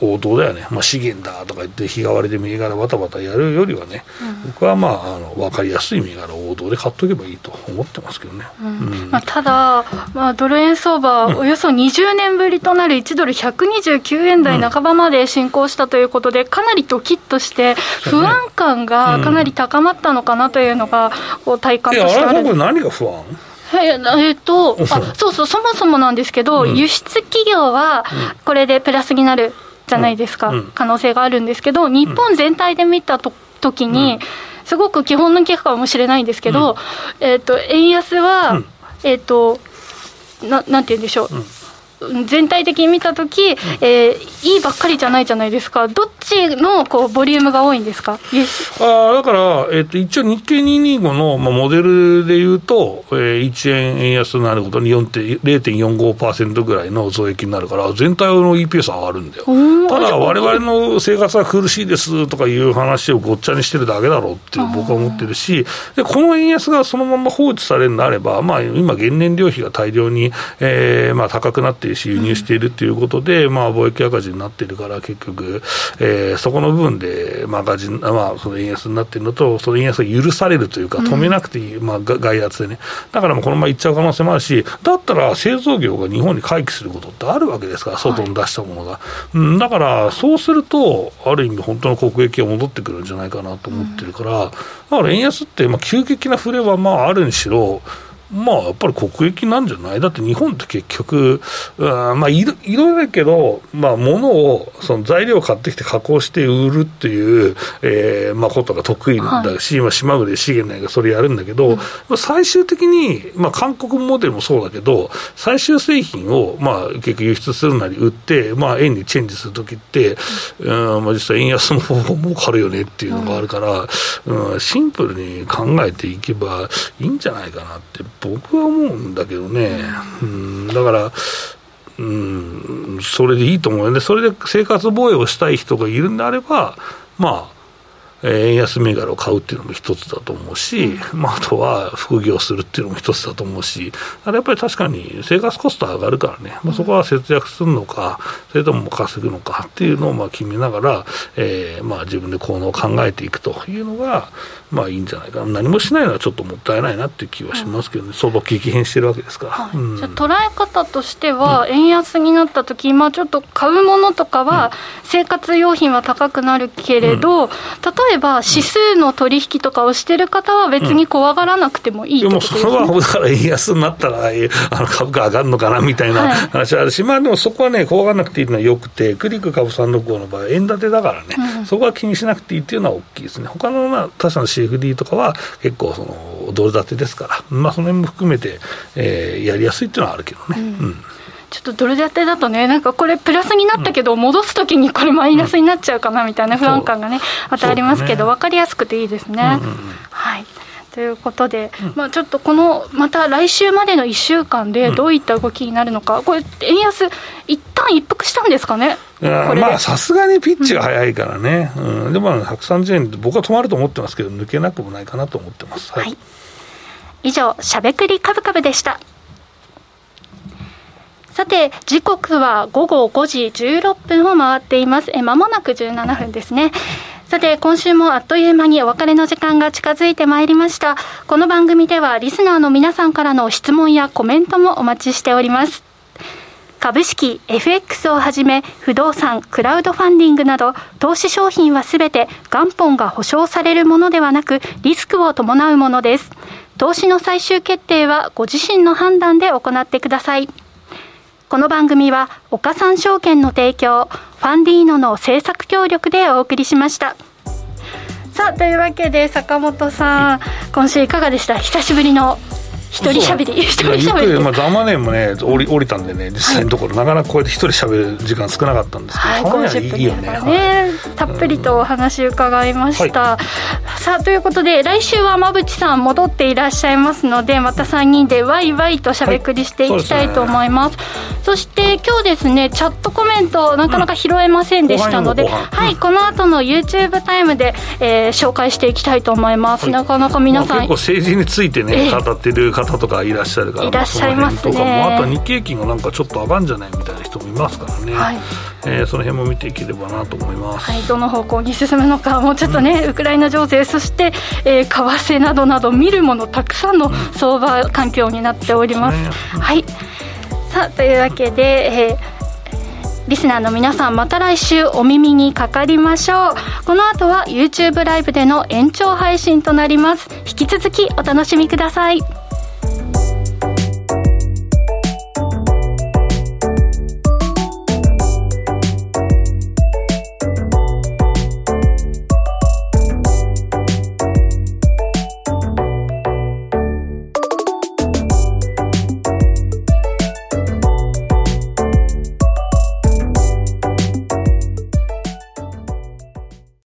王道だよね、まあ、資源だとか言って日替わりで銘柄バタバタやるよりはね、うん、僕はまああの分かりやすい銘柄王道で買っとけばいいと思ってますけどね、うん。まあ、ただ、まあ、ドル円相場、およそ20年ぶりとなる1ドル129円台半ばまで進行したということで、かなりドキッとして、不安感がかなり高まったのかなというのが、こう体感としてある。これ何が不安？はい、えー、っとあそうそう、そもそもなんですけど、輸出企業はこれでプラスになるじゃないですか、うん、可能性があるんですけど、日本全体で見たと時に、すごく基本の結果かもしれないんですけど、えーと、円安は、えーとな、なんて言うんでしょう、全体的に見たとき、うん、えー、いいばっかりじゃないじゃないですか、どっちのこうボリュームが多いんですか？あだから、えーと、一応、日経225の、まあ、モデルでいうと、えー、1円円安になることに0.45%ぐらいの増益になるから、全体の EPS 上がるんだよ。ただ、われわれの生活は苦しいですとかいう話をごっちゃにしてるだけだろうって僕は思ってるし、でこの円安がそのまま放置されるんであれば、まあ、今、原燃料費が大量に、えーまあ、高くなって輸入しているということで、まあ、貿易赤字になっているから、結局、えー、そこの部分で、まあ赤字まあ、その円安になっているのと、その円安が許されるというか、止めなくていい、まあ、外圧でね、だからもうこのままいっちゃう可能性もあるし、だったら製造業が日本に回帰することってあるわけですから、外に出したものが。はい、うん、だから、そうすると、ある意味、本当の国益が戻ってくるんじゃないかなと思ってるから、だから円安って、まあ、急激な触れはまああるにしろ、まあ、やっぱり国益なんじゃない？だって日本って結局、あまあいろいろだけど、まあ、物を、その材料を買ってきて加工して売るっていう、えーまあ、ことが得意だし、はい、まあ、島国資源内がそれやるんだけど、うん、最終的に、まあ、韓国モデルもそうだけど、最終製品を、まあ、結局輸出するなり売って、まあ、円にチェンジするときって、うん。まあ、実際円安も儲かるよねっていうのがあるから、うん、うん、シンプルに考えていけばいいんじゃないかなって。僕は思うんだけどね、うん、だから、うん、それでいいと思うよね、それで生活防衛をしたい人がいるんであれば、まあ、円安銘柄を買うっていうのも一つだと思うし、まあ、あとは副業するっていうのも一つだと思うし、あれやっぱり確かに生活コスト上がるからね、まあ、そこは節約するのか、それとも稼ぐのかっていうのをまあ決めながら、えー、まあ自分で効能を考えていくというのが、まあいいんじゃないかな、何もしないのはちょっともったいないなっていう気はしますけどね、相場激変してるわけですから。はい。うん、じゃ捉え方としては、円安になった時、まあちょっと買うものとかは、生活用品は高くなるけれど、うん、例えば指数の取引とかをしてる方は、別に怖がらなくてもいいってことです、ね、でもそれはだから円安になったら、あの株価上がるのかなみたいな話あるし、はい、まあでもそこはね、怖がらなくていいのはよくて、クリック株365の場合、円建てだからね、うん、そこは気にしなくていいっていうのは大きいですね。他のまあ他社の CFD とかは結構そのドル建てですから、まあ、その辺も含めて、えー、やりやすいっていうのはあるけどね。うん、うんちょっとドル建てだとね、なんかこれ、プラスになったけど、戻すときにこれ、マイナスになっちゃうかなみたいな不安感がね、またありますけど、分かりやすくていいですね。はい。ということで、まあ、ちょっとこのまた来週までの1週間でどういった動きになるのか、これ、円安、一旦一服したんですかね？まあさすがにピッチが早いからね、うん、うん、でも130円で僕は止まると思ってますけど、抜けなくもないかなと思ってます。はい、はい、以上、しゃべくりカブカブでした。さて、時刻は午後5時16分を回っています。え、まもなく17分ですね。さて、今週もあっという間にお別れの時間が近づいてまいりました。この番組ではリスナーの皆さんからの質問やコメントもお待ちしております。株式、FX をはじめ、不動産、クラウドファンディングなど、投資商品はすべて元本が保証されるものではなく、リスクを伴うものです。投資の最終決定はご自身の判断で行ってください。この番組は岡三証券の提供ファンディーノの制作協力でお送りしました。さあというわけで坂本さん今週いかがでした？久しぶりの一人しゃべり一人しゃべりまあザマネーもね降り降りたんでね実際のところ、はい、なかなかこうやって一人しゃべる時間少なかったんですけど、はい、50分いいよね、ね、たっぷりとお話伺いました、はい、さあということで来週は馬淵さん戻っていらっしゃいますのでまた3人でワイワイとしゃべくりしていきたいと思います,、そして今日ですねチャットコメントなかなか拾えませんでしたので、うん、はい、この後の YouTube タイムで、えー、紹介していきたいと思います、なかなか皆さん、まあ、結構政治についてね、語ってる方方とかいらっしゃるから、いらっしゃいますね、あとは日経金がなんかちょっと上がるんじゃないみたいな人もいますからね、はい、えー、その辺も見ていければなと思います、はい、どの方向に進むのか、もうちょっとね、うん、ウクライナ情勢、そして、えー、為替などなど、見るもの、たくさんの相場環境になっております。うん、はい。さあというわけで、えーリスナーの皆さんまた来週お耳にかかりましょう。この後は YouTube ライブでの延長配信となります。引き続きお楽しみください